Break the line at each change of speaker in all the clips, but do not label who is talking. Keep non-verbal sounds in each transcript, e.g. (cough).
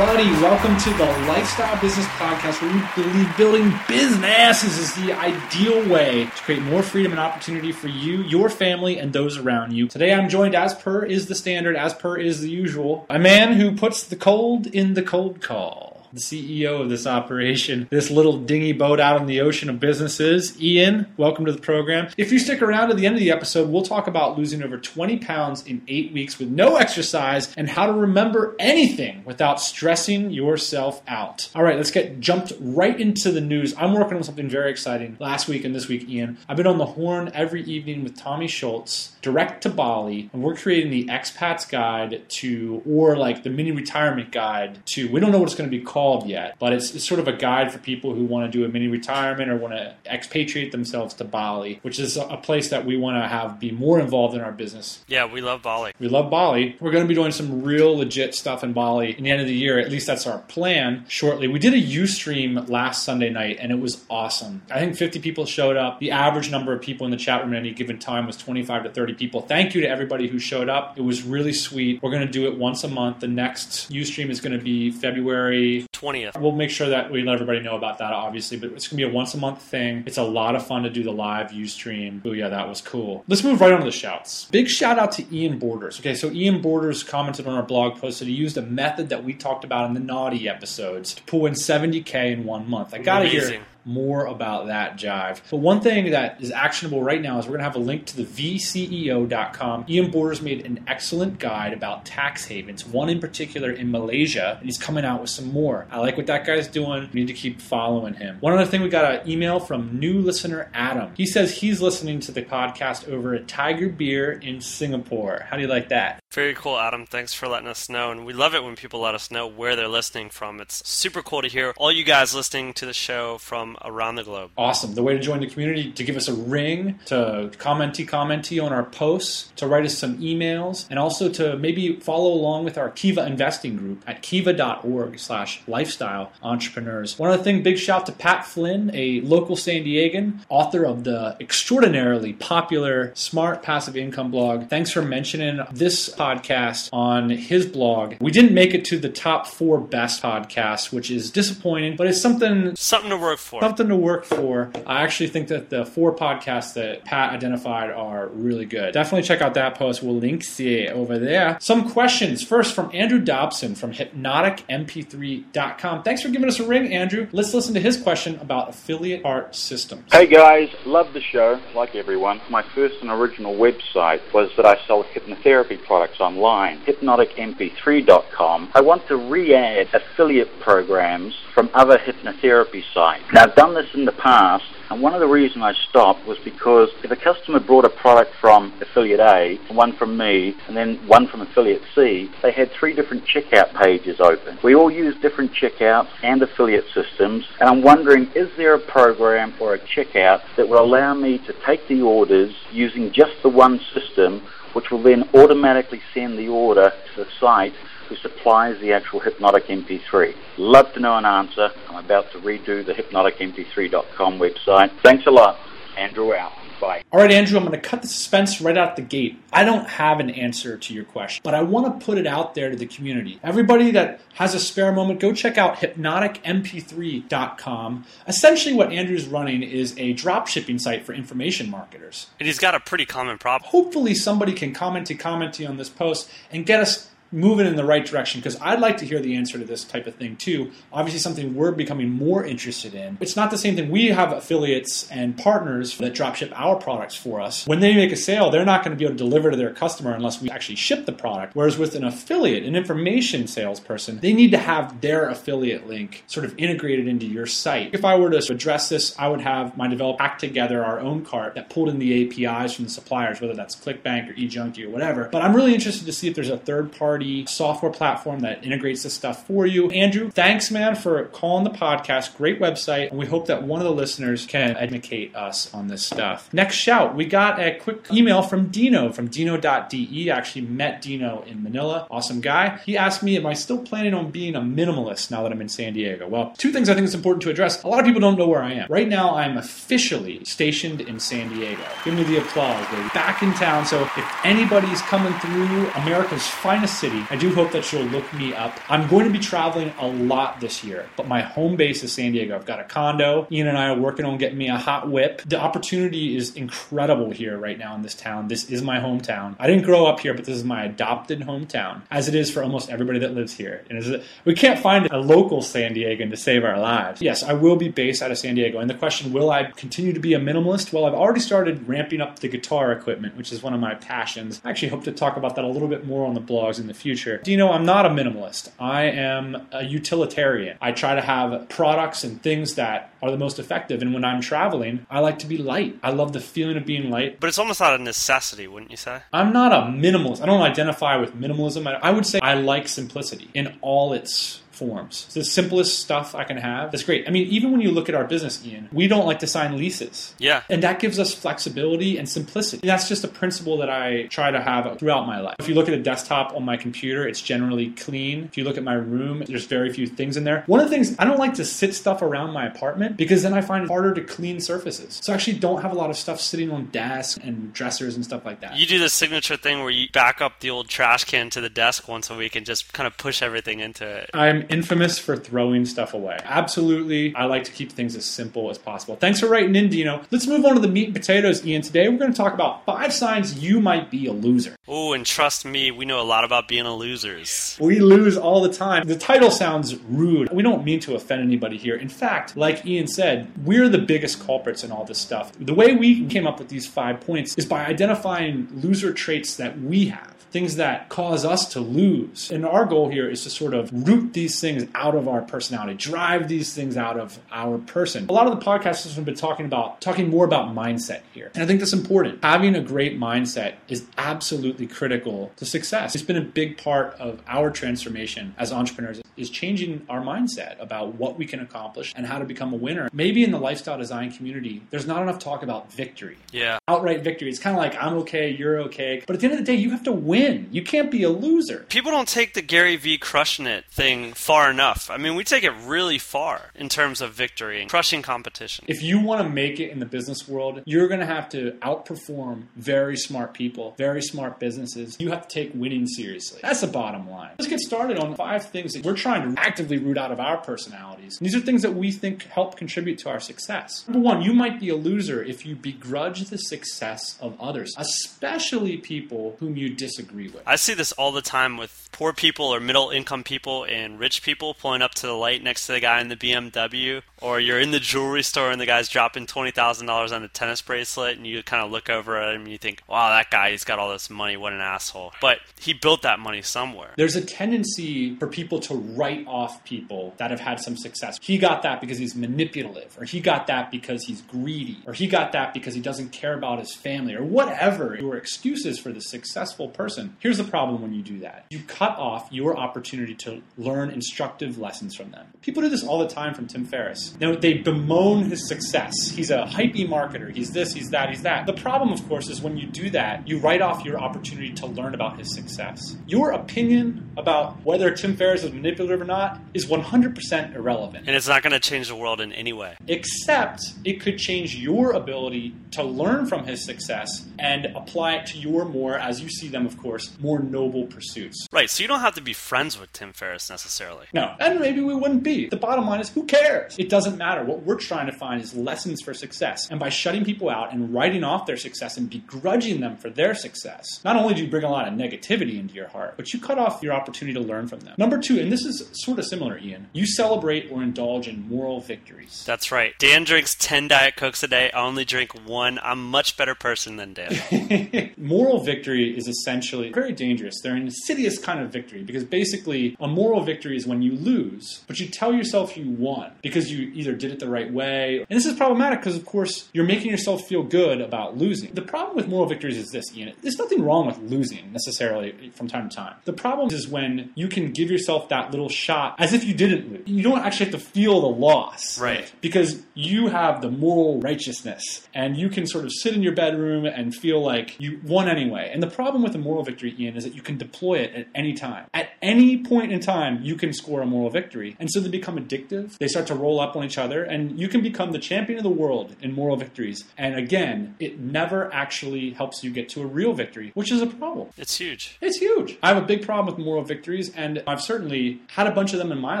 Buddy. Welcome to the Lifestyle Business Podcast, where we believe building businesses is the ideal way to create more freedom and opportunity for you, your family, and those around you. Today, I'm joined, as per is the standard, as per is the usual, a man who puts the cold in the cold call the CEO of this operation, this little dinghy boat out in the ocean of businesses. Ian, welcome to the program. If you stick around to the end of the episode, we'll talk about losing over 20 pounds in eight weeks with no exercise and how to remember anything without stressing yourself out. All right, let's get jumped right into the news. I'm working on something very exciting last week and this week, Ian. I've been on the horn every evening with Tommy Schultz, direct to Bali, and we're creating the expats guide to, or like the mini retirement guide to, we don't know what it's going to be called called yet, but it's, it's, sort of a guide for people who want to do a mini retirement or want to expatriate themselves to Bali, which is a place that we want to have be more involved in our business.
Yeah, we love Bali.
We love Bali. We're going to be doing some real legit stuff in Bali in the end of the year. At least that's our plan shortly. We did a Ustream last Sunday night and it was awesome. I think 50 people showed up. The average number of people in the chat room at any given time was 25 to 30 people. Thank you to everybody who showed up. It was really sweet. We're going to do it once a month. The next Ustream is going to be February
20th.
We'll make sure that we let everybody know about that, obviously, but it's going to be a once a month thing. It's a lot of fun to do the live Ustream. Oh, yeah, that was cool. Let's move right on to the shouts. Big shout out to Ian Borders. Okay, so Ian Borders commented on our blog post that he used a method that we talked about in the naughty episodes to pull in 70K in one month. I got to hear more about that jive. But one thing that is actionable right now is we're going to have a link to the vceo.com. Ian Borders made an excellent guide about tax havens, one in particular in Malaysia, and he's coming out with some more. I like what that guy's doing. We need to keep following him. One other thing, we got an email from new listener Adam. He says he's listening to the podcast over at Tiger Beer in Singapore. How do you like that?
Very cool, Adam. Thanks for letting us know. And we love it when people let us know where they're listening from. It's super cool to hear all you guys listening to the show from around the globe.
Awesome. The way to join the community, to give us a ring, to commenty commenty on our posts, to write us some emails, and also to maybe follow along with our Kiva investing group at kiva.org slash lifestyle entrepreneurs. One other thing, big shout to Pat Flynn, a local San Diegan, author of the extraordinarily popular Smart Passive Income blog. Thanks for mentioning this podcast on his blog. We didn't make it to the top four best podcasts, which is disappointing, but it's something
something to work for.
Something to work for. I actually think that the four podcasts that Pat identified are really good. Definitely check out that post. We'll link see over there. Some questions. First from Andrew Dobson from hypnoticmp3.com. Thanks for giving us a ring, Andrew. Let's listen to his question about affiliate art systems.
Hey guys, love the show, like everyone. My first and original website was that I sell hypnotherapy products products online, hypnoticmp3.com, I want to re-add affiliate programs from other hypnotherapy sites. Now, I've done this in the past, and one of the reasons I stopped was because if a customer brought a product from affiliate A, one from me, and then one from affiliate C, they had three different checkout pages open. We all use different checkouts and affiliate systems, and I'm wondering, is there a program or a checkout that will allow me to take the orders using just the one system which will then automatically send the order to the site who supplies the actual Hypnotic MP3. Love to know an answer. I'm about to redo the hypnoticmp3.com website. Thanks a lot. Andrew out. Bye.
All right, Andrew, I'm going to cut the suspense right out the gate. I don't have an answer to your question, but I want to put it out there to the community. Everybody that has a spare moment, go check out hypnoticmp3.com. Essentially, what Andrew's running is a drop shipping site for information marketers.
And he's got a pretty common problem.
Hopefully, somebody can comment to comment to you on this post and get us moving in the right direction because I'd like to hear the answer to this type of thing too. Obviously, something we're becoming more interested in. It's not the same thing. We have affiliates and partners that dropship our products for us. When they make a sale, they're not going to be able to deliver to their customer unless we actually ship the product. Whereas with an affiliate, an information salesperson, they need to have their affiliate link sort of integrated into your site. If I were to address this, I would have my developer pack together our own cart that pulled in the APIs from the suppliers, whether that's ClickBank or eJunkie or whatever. But I'm really interested to see if there's a third party party software platform that integrates this stuff for you. Andrew, thanks, man, for calling the podcast. Great website. And we hope that one of the listeners can educate us on this stuff. Next shout, we got a quick email from Dino from Dino.de. Actually met Dino in Manila. Awesome guy. He asked me, Am I still planning on being a minimalist now that I'm in San Diego? Well, two things I think it's important to address. A lot of people don't know where I am. Right now, I'm officially stationed in San Diego. Give me the applause, baby. Back in town. So if anybody's coming through America's finest city, city. I do hope that you'll look me up. I'm going to be traveling a lot this year, but my home base is San Diego. I've got a condo. Ian and I are working on getting me a hot whip. The opportunity is incredible here right now in this town. This is my hometown. I didn't grow up here, but this is my adopted hometown, as it is for almost everybody that lives here. And we can't find a local San Diegan to save our lives. Yes, I will be based out of San Diego. And the question, will I continue to be a minimalist? Well, I've already started ramping up the guitar equipment, which is one of my passions. I actually hope to talk about that a little bit more on the blogs in the future. Do you know I'm not a minimalist? I am a utilitarian. I try to have products and things that are the most effective. And when I'm traveling, I like to be light. I love the feeling of being light.
But it's almost not a necessity, wouldn't you say?
I'm not a minimalist. I don't identify with minimalism. I would say I like simplicity in all its forms. It's the simplest stuff I can have. That's great. I mean, even when you look at our business, Ian, we don't like to sign leases.
Yeah.
And that gives us flexibility and simplicity. That's just a principle that I try to have throughout my life. If you look at a desktop on my computer, it's generally clean. If you look at my room, there's very few things in there. One of the things, I don't like to sit stuff around my apartment because then I find it harder to clean surfaces. So I actually don't have a lot of stuff sitting on desks and dressers and stuff like that.
You do the signature thing where you back up the old trash can to the desk once a week and just kind of push everything into it.
I'm infamous for throwing stuff away. Absolutely, I like to keep things as simple as possible. Thanks for writing in, Dino. Let's move on to the meat and potatoes, Ian. Today we're going to talk about five signs you might be a loser.
Oh, and trust me, we know a lot about being a losers.
We lose all the time. The title sounds rude. We don't mean to offend anybody here. In fact, like Ian said, we're the biggest culprits in all this stuff. The way we came up with these five points is by identifying loser traits that we have things that cause us to lose. And our goal here is to sort of root these things out of our personality, drive these things out of our person. A lot of the podcasters have been talking about talking more about mindset here. And I think that's important. Having a great mindset is absolutely critical to success. It's been a big part of our transformation as entrepreneurs is changing our mindset about what we can accomplish and how to become a winner. Maybe in the lifestyle design community, there's not enough talk about victory.
Yeah.
Outright victory. It's kind of like I'm okay, you're okay. But at the end of the day, you have to win win. You can't be a loser.
People don't take the Gary V crushing it thing far enough. I mean, we take it really far in terms of victory and crushing competition.
If you want to make it in the business world, you're going to have to outperform very smart people, very smart businesses. You have to take winning seriously. That's the bottom line. Let's get started on five things that we're trying to actively root out of our personalities. These are things that we think help contribute to our success. Number one, you might be a loser if you begrudge the success of others, especially people whom you disagree with.
I see this all the time with poor people or middle income people and rich people pulling up to the light next to the guy in the BMW, or you're in the jewelry store and the guy's dropping twenty thousand dollars on a tennis bracelet, and you kind of look over at him and you think, "Wow, that guy, he's got all this money. What an asshole!" But he built that money somewhere.
There's a tendency for people to write off people that have had some success. He got that because he's manipulative, or he got that because he's greedy, or he got that because he doesn't care about his family, or whatever your excuses for the successful person. Here's the problem when you do that: you cut off your opportunity to learn instructive lessons from them. People do this all the time from Tim Ferriss. Now, they bemoan his success. He's a hypey marketer. He's this, he's that, he's that. The problem, of course, is when you do that, you write off your opportunity to learn about his success. Your opinion about whether Tim Ferriss is manipulative or not is 100% irrelevant.
And it's not going to change the world in any way.
Except it could change your ability to learn from his success and apply it to your more, as you see them, of course, more noble pursuits.
Right, so you don't have to be friends with Tim Ferriss necessarily.
No, and maybe we wouldn't be. The bottom line is who cares? It doesn't matter. What we're trying to find is lessons for success. And by shutting people out and writing off their success and begrudging them for their success, not only do you bring a lot of negativity into your heart, but you cut off your opportunity to learn from them. Number two, and this is sort of similar, Ian, you celebrate or indulge in moral victories.
That's right. Dan drinks 10 Diet Cokes a day. I only drink one. I'm a much better person than Dan. (laughs)
moral victory is essentially very dangerous. They're an insidious kind of victory because basically a moral victory is when you lose, but you tell yourself you won because you either did it the right way. And this is problematic because, of course, you're making yourself feel good about losing. The problem with moral victories is this, Ian. There's nothing wrong with losing necessarily from time to time. The problem is when you can give yourself that little shot as if you didn't lose. You don't actually have to feel the loss.
Right.
Because you have the moral righteousness and you can sort of sit in your bedroom and feel like you won anyway. And the problem with a moral victory, Ian, is that you can deploy it at any time. At any point in time, you can can score a moral victory. And so they become addictive. They start to roll up on each other, and you can become the champion of the world in moral victories. And again, it never actually helps you get to a real victory, which is a problem.
It's huge.
It's huge. I have a big problem with moral victories, and I've certainly had a bunch of them in my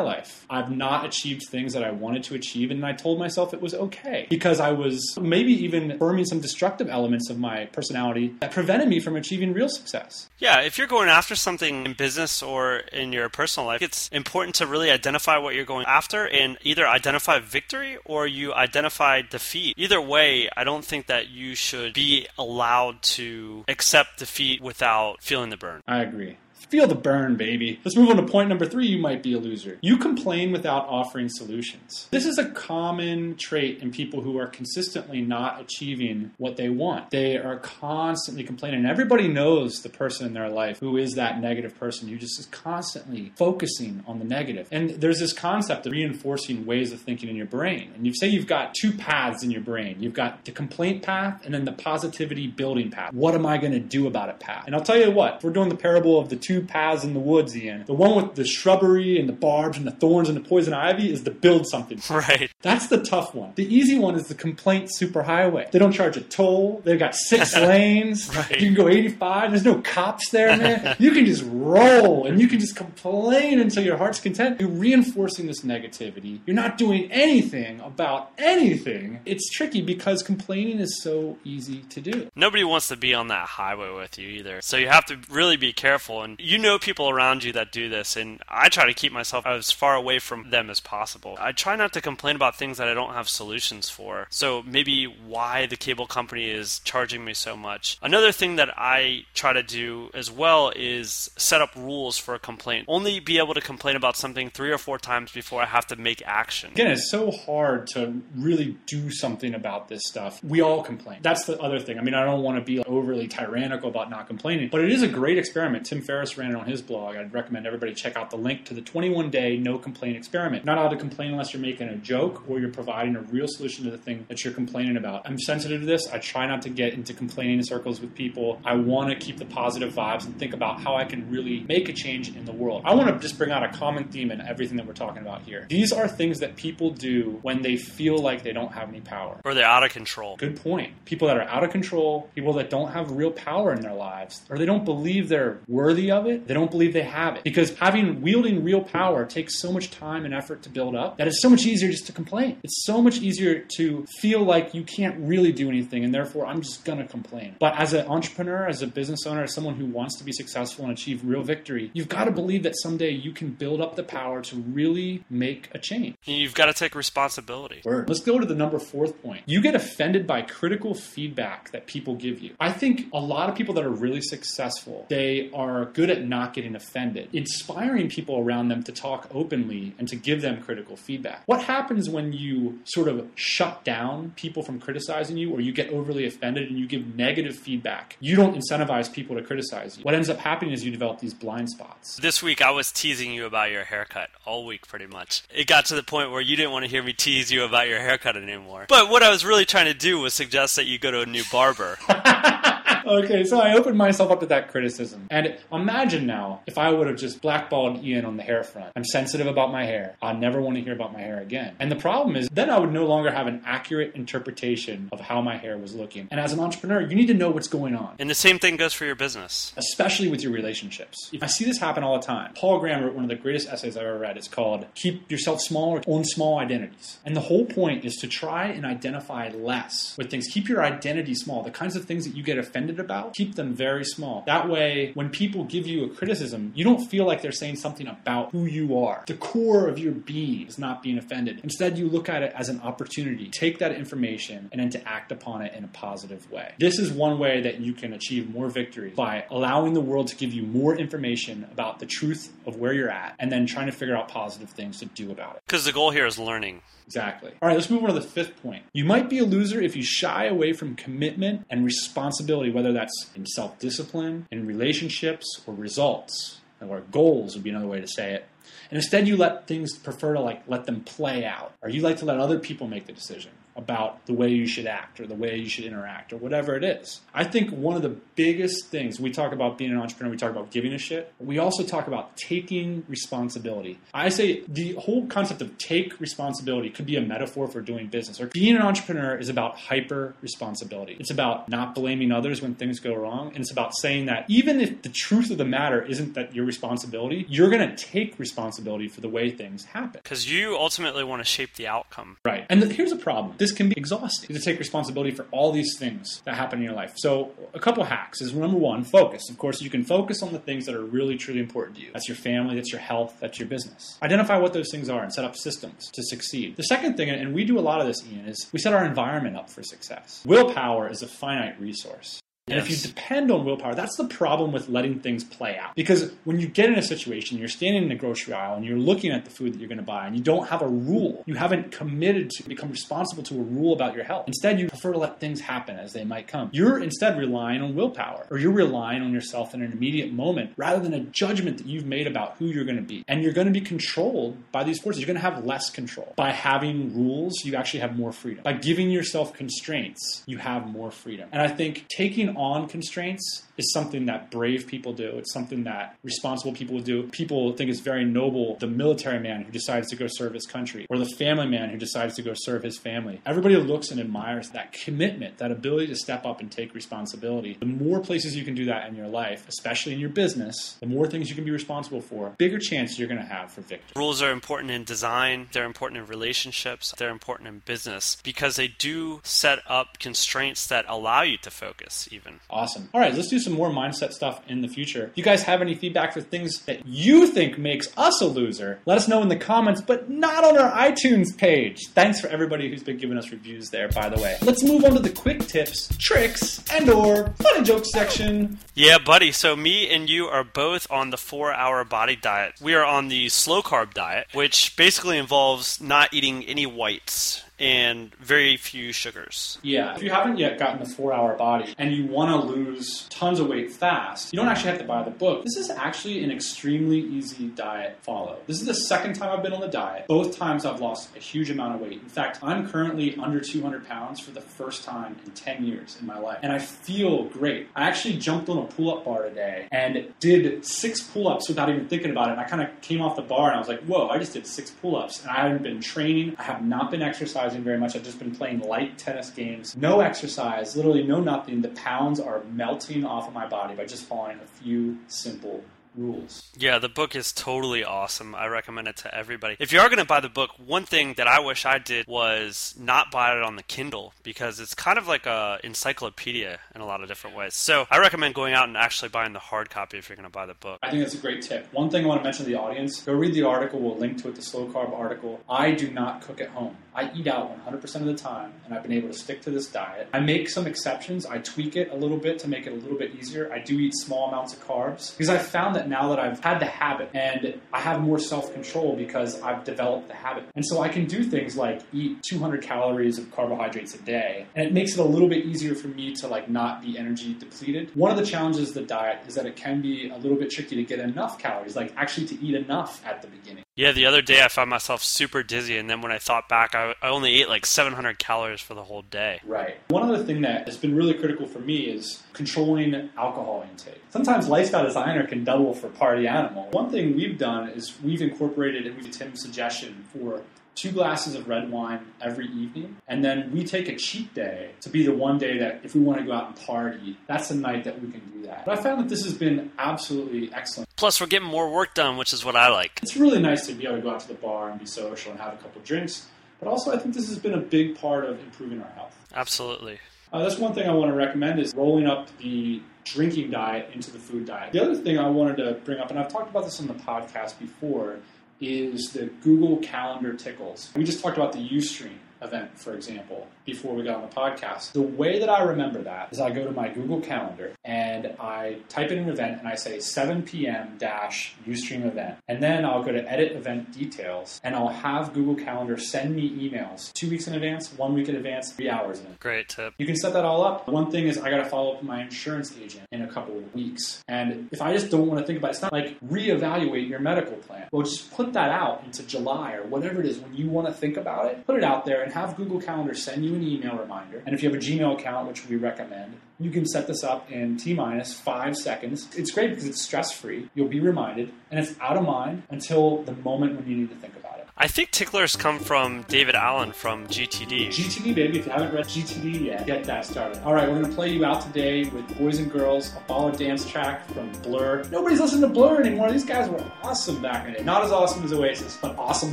life. I've not achieved things that I wanted to achieve, and I told myself it was okay because I was maybe even affirming some destructive elements of my personality that prevented me from achieving real success.
Yeah, if you're going after something in business or in your personal life, it's important to really identify what you're going after and either identify victory or you identify defeat. Either way, I don't think that you should be allowed to accept defeat without feeling the burn.
I agree. Feel the burn, baby. Let's move on to point number three. You might be a loser. You complain without offering solutions. This is a common trait in people who are consistently not achieving what they want. They are constantly complaining. Everybody knows the person in their life who is that negative person who just is constantly focusing on the negative. And there's this concept of reinforcing ways of thinking in your brain. And you say you've got two paths in your brain. You've got the complaint path and then the positivity building path. What am I going to do about it path? And I'll tell you what, if we're doing the parable of the two paths in the woods, Ian, the one with the shrubbery and the barbs and the thorns and the poison ivy is to build something. (laughs)
Right.
That's the tough one. The easy one is the complaint superhighway. They don't charge a toll. They've got six (laughs) lanes.
Right.
You can go 85. There's no cops there, man. (laughs) you can just roll and you can just complain until your heart's content. You're reinforcing this negativity. You're not doing anything about anything. It's tricky because complaining is so easy to do.
Nobody wants to be on that highway with you either. So you have to really be careful. And you know people around you that do this. And I try to keep myself as far away from them as possible. I try not to complain about things that I don't have solutions for. So maybe why the cable company is charging me so much. Another thing that I try to do as well is set up rules for a complaint. Only be able to complain about something three or four times before I have to make action.
Again, it's so hard to really do something about this stuff. We all complain. That's the other thing. I mean, I don't want to be overly tyrannical about not complaining, but it is a great experiment. Tim Ferriss ran it on his blog. I'd recommend everybody check out the link to the 21 day no complaint experiment. Not allowed to complain unless you're making a joke or you're providing a real solution to the thing that you're complaining about. I'm sensitive to this. I try not to get into complaining circles with people. I want to keep the positive vibes and think about how I can really make a change in the world. I want to just bring out a common theme in everything that we're talking about here. These are things that people do when they feel like they don't have any power.
Or they're out of control.
Good point. People that are out of control, people that don't have real power in their lives, or they don't believe they're worthy of it, they don't believe they have it. Because having wielding real power takes so much time and effort to build up that it's so much easier just to complain. It's so much easier to feel like you can't really do anything and therefore I'm just gonna complain. But as an entrepreneur, as a business owner, as someone who wants to be successful and achieve real victory, you've got to believe that someday you can build up the power to really make a change.
You've got to take responsibility.
Word. Let's go to the number fourth point. You get offended by critical feedback that people give you. I think a lot of people that are really successful, they are good at not getting offended, inspiring people around them to talk openly and to give them critical feedback. What happens when you sort of shut down people from criticizing you or you get overly offended and you give negative feedback? You don't incentivize people to criticize you. What ends up happening is you develop these blind spots.
This week I was teasing you about your haircut all week pretty much. It got to the point where you didn't want to hear me tease you about your haircut anymore. But what I was really trying to do was suggest that you go to a new barber. (laughs)
okay, so I opened myself up to that criticism. And imagine now if I would have just blackballed Ian on the hair front. I'm sensitive about my hair. I never want to hear about my hair again. And the problem is, then I would no longer have an accurate interpretation of how my hair was looking. And as an entrepreneur, you need to know what's going on,
And the same thing goes for your business.
especially with your relationships. I see this happen all the time. Paul Graham wrote one of the greatest essays I've ever read. It's called Keep Yourself Small or Own Small Identities. And the whole point is to try and identify less with things. Keep your identity small. The kinds of things that you get offended about, keep them very small. That way, when people give you a criticism, you don't feel like they're saying something about who you are. The core of your being is not being offended. Instead, you look at it as an opportunity. Take that information and then to act upon it in a positive way. This is one way that you can achieve more victory by allowing the world to give you more information about the truth of where you're at and then trying to figure out positive things to do about it.
Because the goal here is learning.
Exactly. All right, let's move on to the fifth point. You might be a loser if you shy away from commitment and responsibility, whether that's in self discipline, in relationships, or results, or goals would be another way to say it. And instead, you let things prefer to like let them play out, or you like to let other people make the decision. About the way you should act or the way you should interact or whatever it is. I think one of the biggest things we talk about being an entrepreneur, we talk about giving a shit. We also talk about taking responsibility. I say the whole concept of take responsibility could be a metaphor for doing business. Or being an entrepreneur is about hyper responsibility. It's about not blaming others when things go wrong. And it's about saying that even if the truth of the matter isn't that your responsibility, you're going to take responsibility for the way things happen.
Because you ultimately want to shape the outcome.
Right. And the, here's a problem this can be exhausting to take responsibility for all these things that happen in your life. So, a couple hacks is number one, focus. Of course, you can focus on the things that are really, truly important to you. That's your family, that's your health, that's your business. Identify what those things are and set up systems to succeed. The second thing, and we do a lot of this, Ian, is we set our environment up for success. Willpower is a finite resource. And if you depend on willpower, that's the problem with letting things play out. Because when you get in a situation, you're standing in the grocery aisle and you're looking at the food that you're going to buy and you don't have a rule. You haven't committed to become responsible to a rule about your health. Instead, you prefer to let things happen as they might come. You're instead relying on willpower or you're relying on yourself in an immediate moment rather than a judgment that you've made about who you're going to be. And you're going to be controlled by these forces. You're going to have less control. By having rules, you actually have more freedom. By giving yourself constraints, you have more freedom. And I think taking on constraints is something that brave people do. It's something that responsible people do. People think it's very noble the military man who decides to go serve his country or the family man who decides to go serve his family. Everybody looks and admires that commitment, that ability to step up and take responsibility. The more places you can do that in your life, especially in your business, the more things you can be responsible for, bigger chance you're going to have for victory.
Rules are important in design, they're important in relationships, they're important in business because they do set up constraints that allow you to focus, even.
Awesome. All right, let's do some more mindset stuff in the future. If you guys have any feedback for things that you think makes us a loser, let us know in the comments, but not on our iTunes page. Thanks for everybody who's been giving us reviews there, by the way. Let's move on to the quick tips, tricks, and or funny jokes section.
Yeah, buddy. So me and you are both on the four-hour body diet. We are on the slow carb diet, which basically involves not eating any whites and very few sugars.
Yeah, if you haven't yet gotten the four hour body and you want to lose tons of weight fast, you don't actually have to buy the book. This is actually an extremely easy diet follow. This is the second time I've been on the diet. Both times I've lost a huge amount of weight. In fact, I'm currently under 200 pounds for the first time in 10 years in my life. And I feel great. I actually jumped on a pull up bar today and did six pull ups without even thinking about it. And I kind of came off the bar and I was like, whoa, I just did six pull ups. And I haven't been training. I have not been exercising very much. I've just been playing light tennis games. No exercise, literally no nothing. The pounds are melting off of my body by just following a few simple rules.
Yeah, the book is totally awesome. I recommend it to everybody. If you are going to buy the book, one thing that I wish I did was not buy it on the Kindle because it's kind of like a encyclopedia in a lot of different ways. So I recommend going out and actually buying the hard copy if you're going to buy the book.
I think that's a great tip. One thing I want to mention to the audience go read the article. We'll link to it, the slow carb article. I do not cook at home. I eat out 100% of the time, and I've been able to stick to this diet. I make some exceptions. I tweak it a little bit to make it a little bit easier. I do eat small amounts of carbs because I've found that now that I've had the habit and I have more self control because I've developed the habit. And so I can do things like eat 200 calories of carbohydrates a day, and it makes it a little bit easier for me to like not be energy depleted. One of the challenges of the diet is that it can be a little bit tricky to get enough calories, like actually to eat enough at the beginning.
Yeah, the other day I found myself super dizzy, and then when I thought back, I, I only ate like 700 calories for the whole day.
Right. One other thing that has been really critical for me is controlling alcohol intake. Sometimes lifestyle designer can double for party animal. One thing we've done is we've incorporated, and we've Tim's suggestion for two glasses of red wine every evening, and then we take a cheat day to be the one day that if we want to go out and party, that's the night that we can do that. But I found that this has been absolutely excellent.
Plus, we're getting more work done, which is what I like.
It's really nice to be able to go out to the bar and be social and have a couple drinks, but also I think this has been a big part of improving our health.
Absolutely.
Uh, that's one thing I want to recommend is rolling up the drinking diet into the food diet. The other thing I wanted to bring up, and I've talked about this on the podcast before, is the Google Calendar tickles. We just talked about the Ustream event, for example, before we got on the podcast. The way that I remember that is I go to my Google Calendar and I type in an event and I say 7 p.m. dash Ustream event. And then I'll go to edit event details and I'll have Google Calendar send me emails two weeks in advance, one week in advance, three hours in advance.
Great tip.
You can set that all up. One thing is I got to follow up with my insurance agent in a couple of weeks. And if I just don't want to think about it, it's not like reevaluate your medical plan. Well, just put that out into July or whatever it is when you want to think about it. Put it out there and and have Google Calendar send you an email reminder. And if you have a Gmail account, which we recommend, you can set this up in T minus five seconds. It's great because it's stress free. You'll be reminded, and it's out of mind until the moment when you need to think about it.
I think ticklers come from David Allen from GTD.
GTD, baby. If you haven't read GTD yet, get that started. All right, we're going to play you out today with Boys and Girls, a baller dance track from Blur. Nobody's listening to Blur anymore. These guys were awesome back in the day. Not as awesome as Oasis, but awesome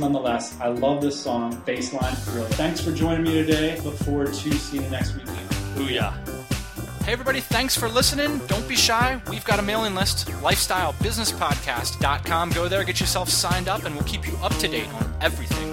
nonetheless. I love this song. Bassline, brilliant. Thanks for joining me today. Look forward to seeing you next week.
Booyah.
Hey, everybody, thanks for listening. Don't be shy. We've got a mailing list lifestylebusinesspodcast.com. Go there, get yourself signed up, and we'll keep you up to date on everything